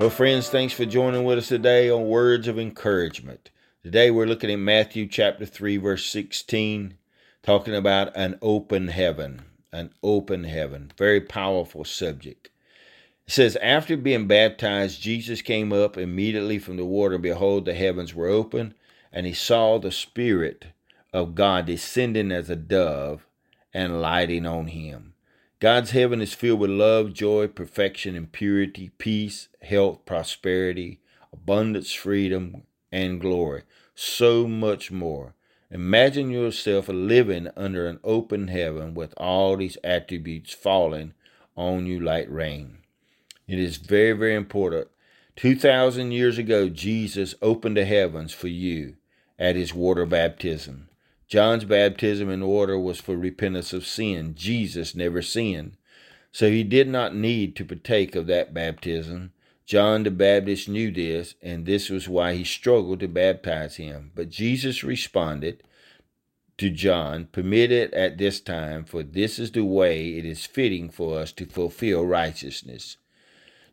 Well, friends, thanks for joining with us today on Words of Encouragement. Today we're looking at Matthew chapter 3, verse 16, talking about an open heaven. An open heaven. Very powerful subject. It says, After being baptized, Jesus came up immediately from the water. Behold, the heavens were open, and he saw the Spirit of God descending as a dove and lighting on him. God's heaven is filled with love, joy, perfection, and purity, peace, health, prosperity, abundance, freedom, and glory. So much more. Imagine yourself living under an open heaven with all these attributes falling on you like rain. It is very, very important. 2,000 years ago, Jesus opened the heavens for you at his water baptism. John's baptism in water was for repentance of sin. Jesus never sinned. So he did not need to partake of that baptism. John the Baptist knew this, and this was why he struggled to baptize him. But Jesus responded to John, Permit it at this time, for this is the way it is fitting for us to fulfill righteousness.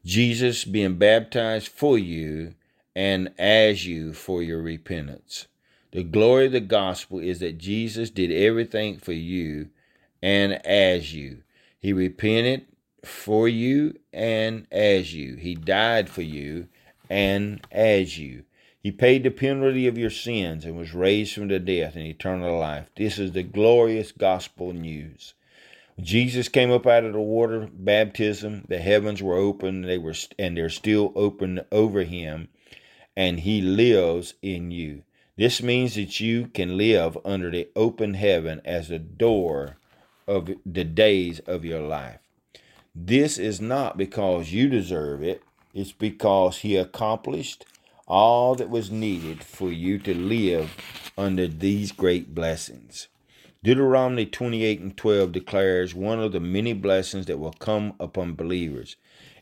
Jesus being baptized for you and as you for your repentance. The glory of the gospel is that Jesus did everything for you and as you. He repented for you and as you. He died for you and as you. He paid the penalty of your sins and was raised from the death in eternal life. This is the glorious gospel news. Jesus came up out of the water baptism. The heavens were open. They were, and they're still open over him, and he lives in you. This means that you can live under the open heaven as the door of the days of your life. This is not because you deserve it. It's because he accomplished all that was needed for you to live under these great blessings. Deuteronomy 28 and 12 declares one of the many blessings that will come upon believers.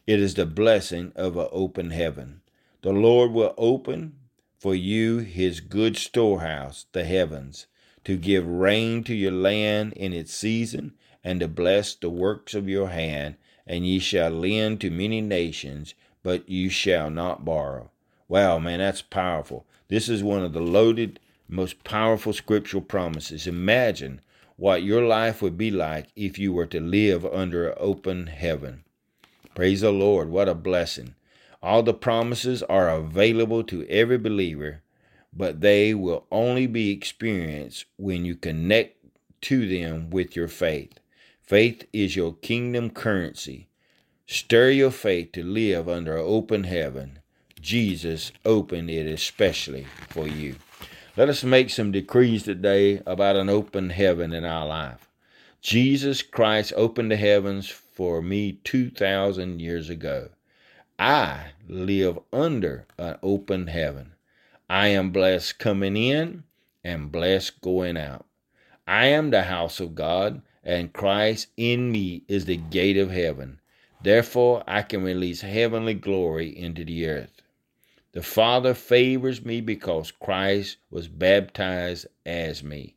It is the blessing of an open heaven. The Lord will open for you his good storehouse, the heavens, to give rain to your land in its season, and to bless the works of your hand, and ye shall lend to many nations, but you shall not borrow. Wow, man, that's powerful. This is one of the loaded most powerful scriptural promises. Imagine what your life would be like if you were to live under an open heaven. Praise the Lord. What a blessing. All the promises are available to every believer, but they will only be experienced when you connect to them with your faith. Faith is your kingdom currency. Stir your faith to live under an open heaven. Jesus opened it especially for you. Let us make some decrees today about an open heaven in our life. Jesus Christ opened the heavens for me 2,000 years ago. I live under an open heaven. I am blessed coming in and blessed going out. I am the house of God, and Christ in me is the gate of heaven. Therefore, I can release heavenly glory into the earth. The Father favors me because Christ was baptized as me.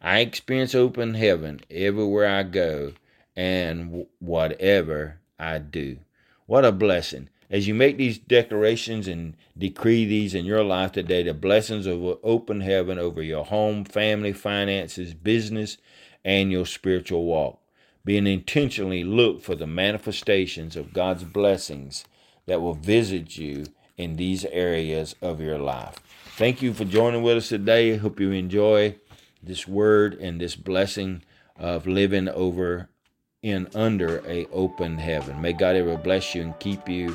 I experience open heaven everywhere I go and whatever I do. What a blessing. As you make these declarations and decree these in your life today, the blessings of open heaven over your home, family, finances, business, and your spiritual walk. Being intentionally look for the manifestations of God's blessings that will visit you in these areas of your life. Thank you for joining with us today. Hope you enjoy this word and this blessing of living over in under a open heaven. May God ever bless you and keep you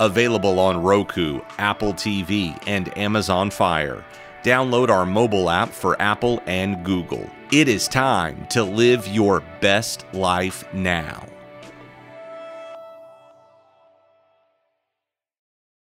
available on Roku, Apple TV, and Amazon Fire. Download our mobile app for Apple and Google. It is time to live your best life now.